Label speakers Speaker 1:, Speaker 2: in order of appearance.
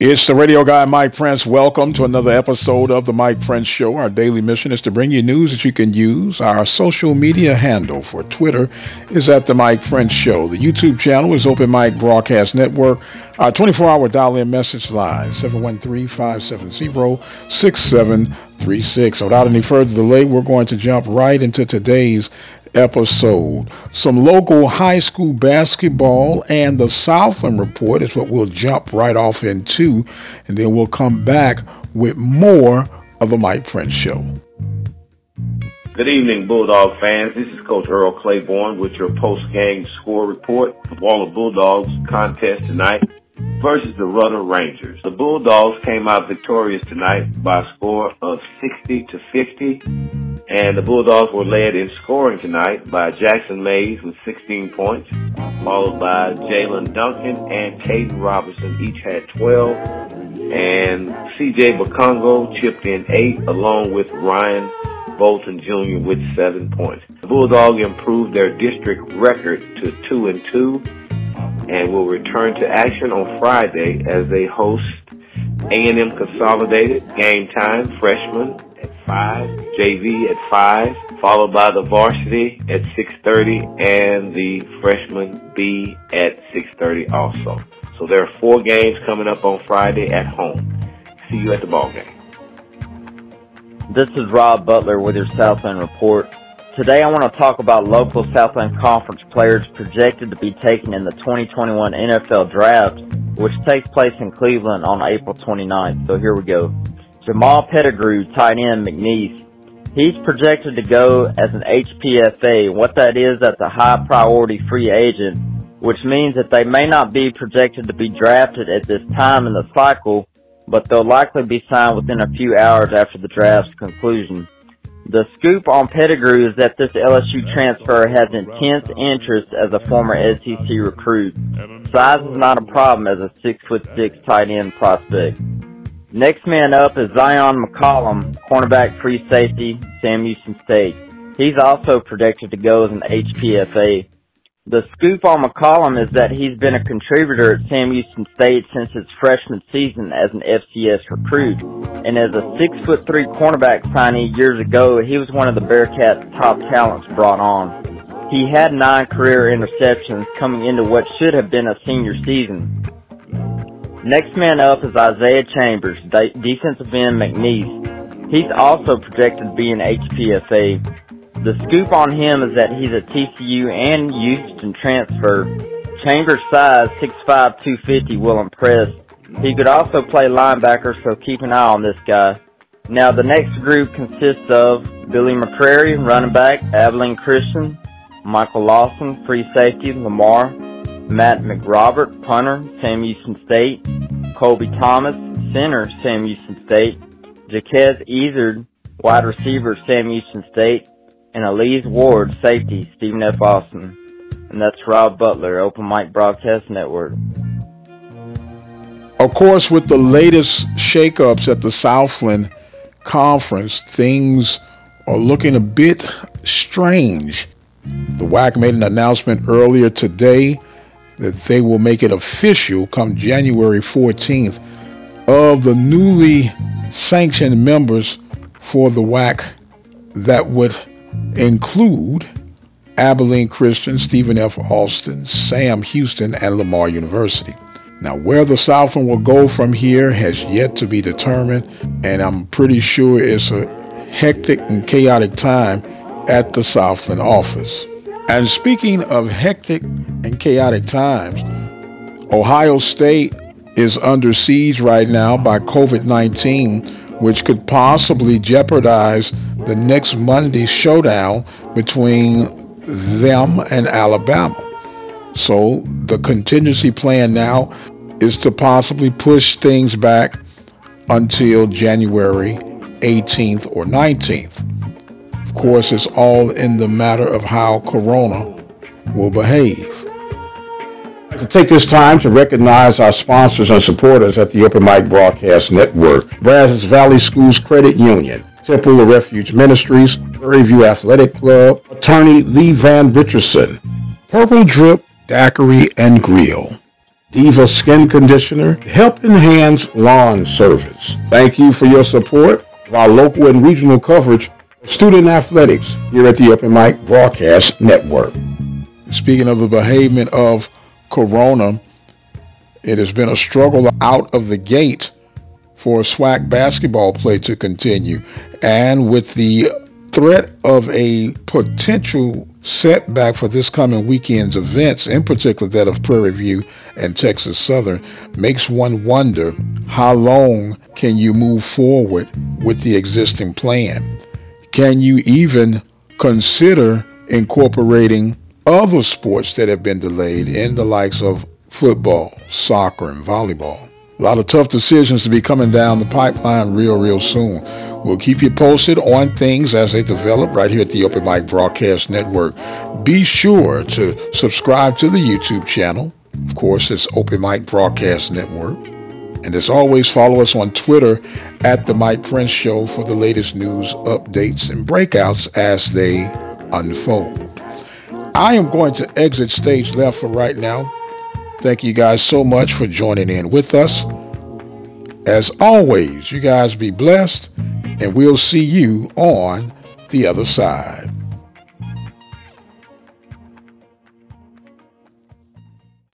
Speaker 1: It's the radio guy, Mike Prince. Welcome to another episode of the Mike Prince Show. Our daily mission is to bring you news that you can use. Our social media handle for Twitter is at the Mike Prince Show. The YouTube channel is Open Mic Broadcast Network. Our 24-hour dial-in message line, 713-570-6736. Without any further delay, we're going to jump right into today's episode. Some local high school basketball and the Southland report is what we'll jump right off into, and then we'll come back with more of the Mike Prince Show.
Speaker 2: Good evening, Bulldog fans. This is Coach Earl Claiborne with your post-game score report. The Waller Bulldogs contest tonight versus the Rudder Rangers. The Bulldogs came out victorious tonight by a score of 60 to 50 and the Bulldogs were led in scoring tonight by Jackson Mays with 16 points, followed by Jalen Duncan and Caden Robinson. Each had 12. And CJ Bakongo chipped in 8 along with Ryan Bolton Jr. with 7 points. The Bulldogs improved their district record to 2 and 2 and will return to action on Friday as they host A&M Consolidated game time freshman 5, JV at 5, followed by the varsity at 6.30 and the freshman B at 6.30 also. So there are four games coming up on Friday at home. See you at the ball game.
Speaker 3: This is Rob Butler with your Southland Report. Today I want to talk about local Southland Conference players projected to be taken in the 2021 NFL Draft, which takes place in Cleveland on April 29th. So here we go. Jamal Pettigrew, tight end McNeese. He's projected to go as an HPFA. What that is, that's a high priority free agent, which means that they may not be projected to be drafted at this time in the cycle, but they'll likely be signed within a few hours after the draft's conclusion. The scoop on Pettigrew is that this LSU transfer has intense interest as a former SEC recruit. Size is not a problem as a six foot six tight end prospect. Next man up is Zyon McCollum, cornerback free safety, Sam Houston State. He's also projected to go as an HPFA. The scoop on McCollum is that he's been a contributor at Sam Houston State since his freshman season as an FCS recruit. And as a six foot three cornerback signee years ago, he was one of the Bearcats' top talents brought on. He had nine career interceptions coming into what should have been a senior season. Next man up is Isaiah Chambers, de- defensive end McNeese. He's also projected to be an HPFA. The scoop on him is that he's a TCU and Houston transfer. Chambers' size, 6'5", 250, will impress. He could also play linebacker, so keep an eye on this guy. Now, the next group consists of Billy McCrary, running back, Abilene Christian, Michael Lawson, free safety, Lamar, Matt McRobert, punter, Sam Houston State, Colby Thomas, center, Sam Houston State, Jaquez Ezzard, wide receiver, Sam Houston State, and Elise Ward, safety, Stephen F. Austin. And that's Rob Butler, Open Mic Broadcast Network.
Speaker 1: Of course, with the latest shakeups at the Southland Conference, things are looking a bit strange. The WAC made an announcement earlier today that they will make it official come January 14th of the newly sanctioned members for the WAC that would include Abilene Christian, Stephen F. Austin, Sam Houston, and Lamar University. Now, where the Southland will go from here has yet to be determined, and I'm pretty sure it's a hectic and chaotic time at the Southland office. And speaking of hectic and chaotic times, Ohio State is under siege right now by COVID 19, which could possibly jeopardize the next Monday's showdown between them and Alabama. So the contingency plan now is to possibly push things back until January 18th or 19th. Of course, it's all in the matter of how Corona will behave.
Speaker 4: To take this time to recognize our sponsors and supporters at the Open Mic Broadcast Network, Brazos Valley Schools Credit Union, Temple of Refuge Ministries, Prairie View Athletic Club, attorney Lee Van Richardson, Purple Drip Daiquiri and Grill, Diva Skin Conditioner, Helping Hands Lawn Service. Thank you for your support of our local and regional coverage student athletics here at the Open Mic Broadcast Network.
Speaker 1: Speaking of the behavior of Corona, it has been a struggle out of the gate for SWAC basketball play to continue. And with the threat of a potential setback for this coming weekend's events, in particular that of Prairie View and Texas Southern, makes one wonder how long can you move forward with the existing plan? Can you even consider incorporating other sports that have been delayed in the likes of football, soccer, and volleyball? A lot of tough decisions to be coming down the pipeline real, real soon. We'll keep you posted on things as they develop right here at the Open Mic Broadcast Network. Be sure to subscribe to the YouTube channel. Of course, it's Open Mic Broadcast Network. And as always, follow us on Twitter at The Mike Prince Show for the latest news, updates, and breakouts as they unfold. I am going to exit stage left for right now. Thank you guys so much for joining in with us. As always, you guys be blessed, and we'll see you on the other side.